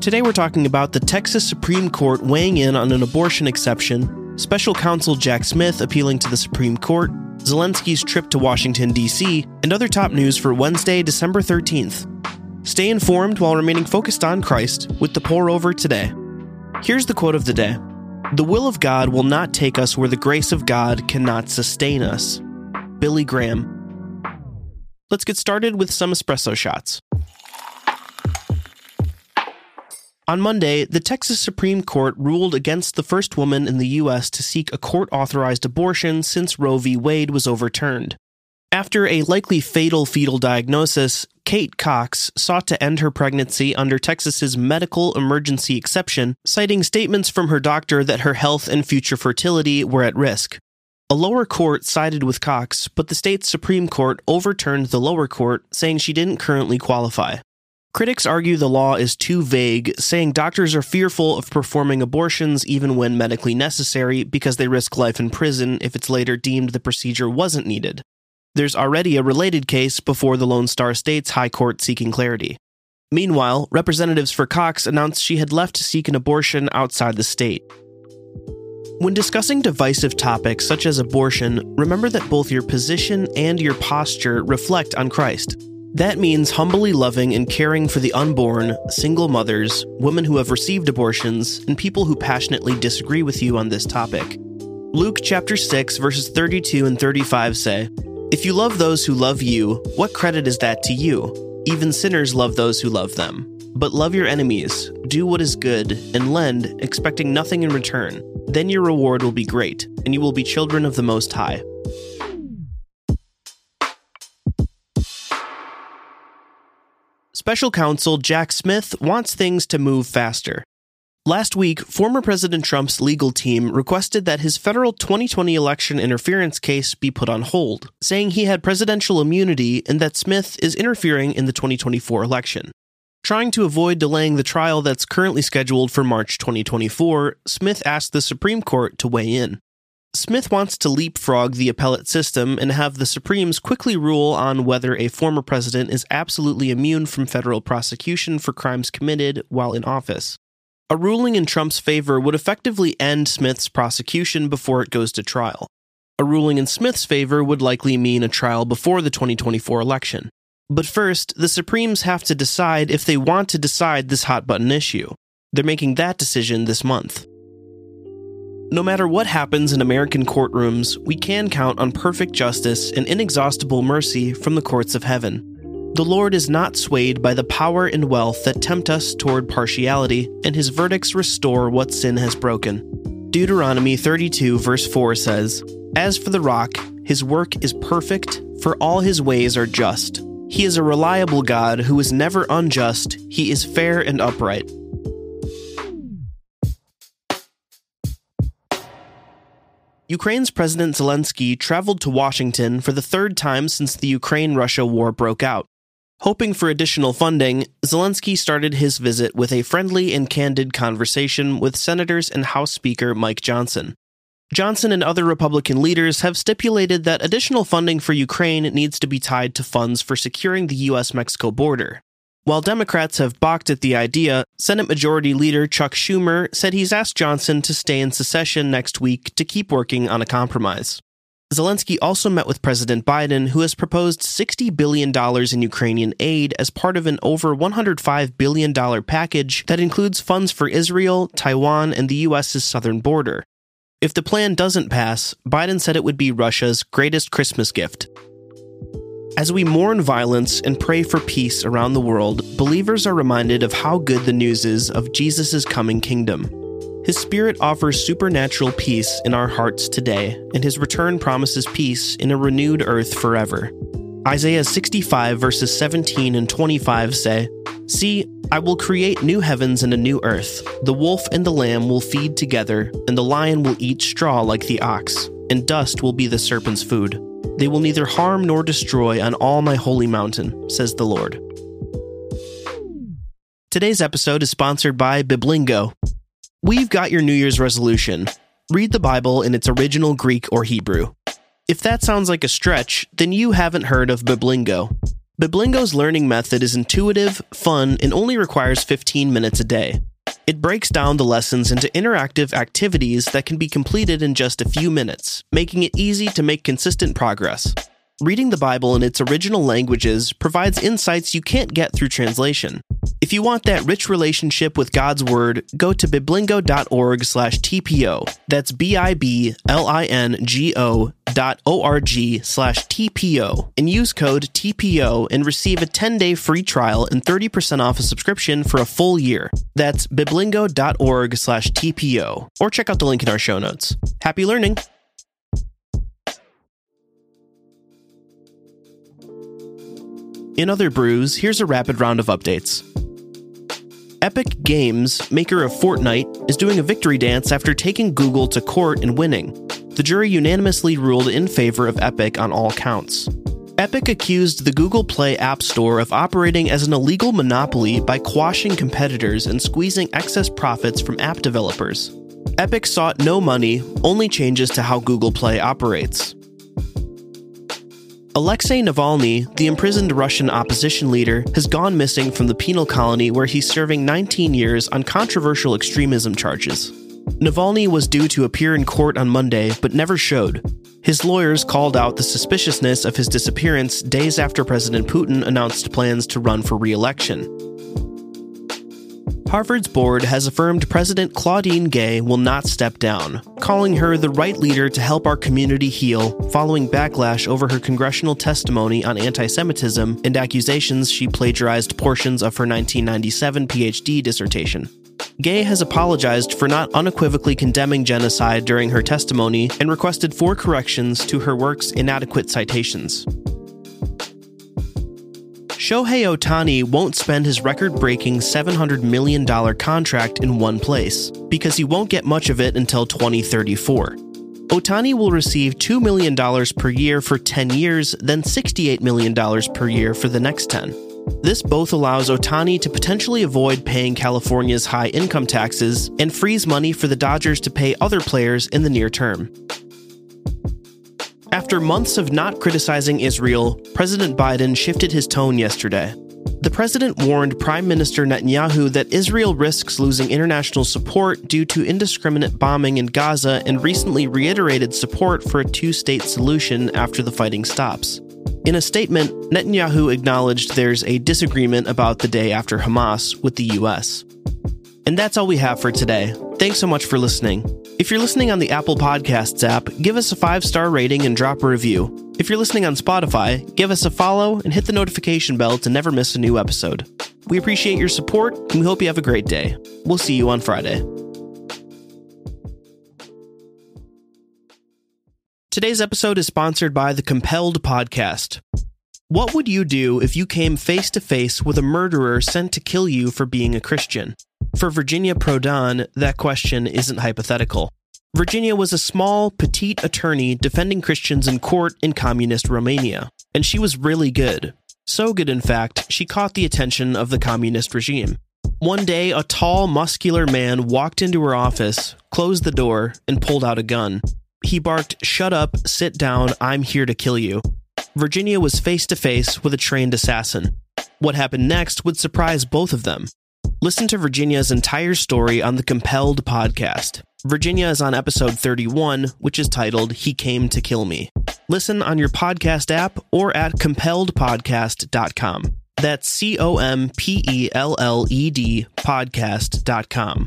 Today we're talking about the Texas Supreme Court weighing in on an abortion exception, special counsel Jack Smith appealing to the Supreme Court, Zelensky's trip to Washington, D.C., and other top news for Wednesday, December 13th. Stay informed while remaining focused on Christ with the pour over today. Here's the quote of the day The will of God will not take us where the grace of God cannot sustain us. Billy Graham. Let's get started with some espresso shots. On Monday, the Texas Supreme Court ruled against the first woman in the U.S. to seek a court authorized abortion since Roe v. Wade was overturned. After a likely fatal fetal diagnosis, Kate Cox sought to end her pregnancy under Texas's medical emergency exception, citing statements from her doctor that her health and future fertility were at risk. A lower court sided with Cox, but the state's Supreme Court overturned the lower court, saying she didn't currently qualify. Critics argue the law is too vague, saying doctors are fearful of performing abortions even when medically necessary because they risk life in prison if it's later deemed the procedure wasn't needed. There's already a related case before the Lone Star State's High Court seeking clarity. Meanwhile, representatives for Cox announced she had left to seek an abortion outside the state. When discussing divisive topics such as abortion, remember that both your position and your posture reflect on Christ. That means humbly loving and caring for the unborn, single mothers, women who have received abortions, and people who passionately disagree with you on this topic. Luke chapter 6 verses 32 and 35 say, If you love those who love you, what credit is that to you? Even sinners love those who love them. But love your enemies, do what is good, and lend, expecting nothing in return. Then your reward will be great, and you will be children of the Most High. Special counsel Jack Smith wants things to move faster. Last week, former President Trump's legal team requested that his federal 2020 election interference case be put on hold, saying he had presidential immunity and that Smith is interfering in the 2024 election. Trying to avoid delaying the trial that's currently scheduled for March 2024, Smith asked the Supreme Court to weigh in. Smith wants to leapfrog the appellate system and have the Supremes quickly rule on whether a former president is absolutely immune from federal prosecution for crimes committed while in office. A ruling in Trump's favor would effectively end Smith's prosecution before it goes to trial. A ruling in Smith's favor would likely mean a trial before the 2024 election. But first, the Supremes have to decide if they want to decide this hot button issue. They're making that decision this month. No matter what happens in American courtrooms, we can count on perfect justice and inexhaustible mercy from the courts of heaven. The Lord is not swayed by the power and wealth that tempt us toward partiality, and his verdicts restore what sin has broken. Deuteronomy 32, verse 4 says, As for the rock, his work is perfect, for all his ways are just. He is a reliable God who is never unjust, he is fair and upright. Ukraine's President Zelensky traveled to Washington for the third time since the Ukraine Russia war broke out. Hoping for additional funding, Zelensky started his visit with a friendly and candid conversation with Senators and House Speaker Mike Johnson. Johnson and other Republican leaders have stipulated that additional funding for Ukraine needs to be tied to funds for securing the U.S. Mexico border. While Democrats have balked at the idea, Senate Majority Leader Chuck Schumer said he's asked Johnson to stay in secession next week to keep working on a compromise. Zelensky also met with President Biden, who has proposed $60 billion in Ukrainian aid as part of an over $105 billion package that includes funds for Israel, Taiwan, and the U.S.'s southern border. If the plan doesn't pass, Biden said it would be Russia's greatest Christmas gift. As we mourn violence and pray for peace around the world, believers are reminded of how good the news is of Jesus' coming kingdom. His Spirit offers supernatural peace in our hearts today, and His return promises peace in a renewed earth forever. Isaiah 65, verses 17 and 25 say, See, I will create new heavens and a new earth. The wolf and the lamb will feed together, and the lion will eat straw like the ox, and dust will be the serpent's food. They will neither harm nor destroy on all my holy mountain, says the Lord. Today's episode is sponsored by Biblingo. We've got your New Year's resolution. Read the Bible in its original Greek or Hebrew. If that sounds like a stretch, then you haven't heard of Biblingo. Biblingo's learning method is intuitive, fun, and only requires 15 minutes a day. It breaks down the lessons into interactive activities that can be completed in just a few minutes, making it easy to make consistent progress. Reading the Bible in its original languages provides insights you can't get through translation. If you want that rich relationship with God's Word, go to biblingo.org slash TPO. That's B-I-B-L-I-N-G-O dot O-R-G slash TPO and use code TPO and receive a 10-day free trial and 30% off a subscription for a full year. That's biblingo.org slash TPO. Or check out the link in our show notes. Happy learning! In other brews, here's a rapid round of updates. Epic Games, maker of Fortnite, is doing a victory dance after taking Google to court and winning. The jury unanimously ruled in favor of Epic on all counts. Epic accused the Google Play App Store of operating as an illegal monopoly by quashing competitors and squeezing excess profits from app developers. Epic sought no money, only changes to how Google Play operates. Alexei Navalny, the imprisoned Russian opposition leader, has gone missing from the penal colony where he's serving 19 years on controversial extremism charges. Navalny was due to appear in court on Monday, but never showed. His lawyers called out the suspiciousness of his disappearance days after President Putin announced plans to run for re election. Harvard's board has affirmed President Claudine Gay will not step down, calling her the right leader to help our community heal following backlash over her congressional testimony on anti Semitism and accusations she plagiarized portions of her 1997 PhD dissertation. Gay has apologized for not unequivocally condemning genocide during her testimony and requested four corrections to her work's inadequate citations. Shohei Ohtani won't spend his record breaking $700 million contract in one place, because he won't get much of it until 2034. Ohtani will receive $2 million per year for 10 years, then $68 million per year for the next 10. This both allows Ohtani to potentially avoid paying California's high income taxes and frees money for the Dodgers to pay other players in the near term. After months of not criticizing Israel, President Biden shifted his tone yesterday. The president warned Prime Minister Netanyahu that Israel risks losing international support due to indiscriminate bombing in Gaza and recently reiterated support for a two state solution after the fighting stops. In a statement, Netanyahu acknowledged there's a disagreement about the day after Hamas with the U.S. And that's all we have for today. Thanks so much for listening. If you're listening on the Apple Podcasts app, give us a five star rating and drop a review. If you're listening on Spotify, give us a follow and hit the notification bell to never miss a new episode. We appreciate your support and we hope you have a great day. We'll see you on Friday. Today's episode is sponsored by the Compelled Podcast. What would you do if you came face to face with a murderer sent to kill you for being a Christian? For Virginia Prodan, that question isn't hypothetical. Virginia was a small, petite attorney defending Christians in court in communist Romania, and she was really good. So good, in fact, she caught the attention of the communist regime. One day, a tall, muscular man walked into her office, closed the door, and pulled out a gun. He barked, Shut up, sit down, I'm here to kill you. Virginia was face to face with a trained assassin. What happened next would surprise both of them. Listen to Virginia's entire story on the Compelled podcast. Virginia is on episode 31, which is titled He Came to Kill Me. Listen on your podcast app or at compelledpodcast.com. That's C O M P E L L E D podcast.com.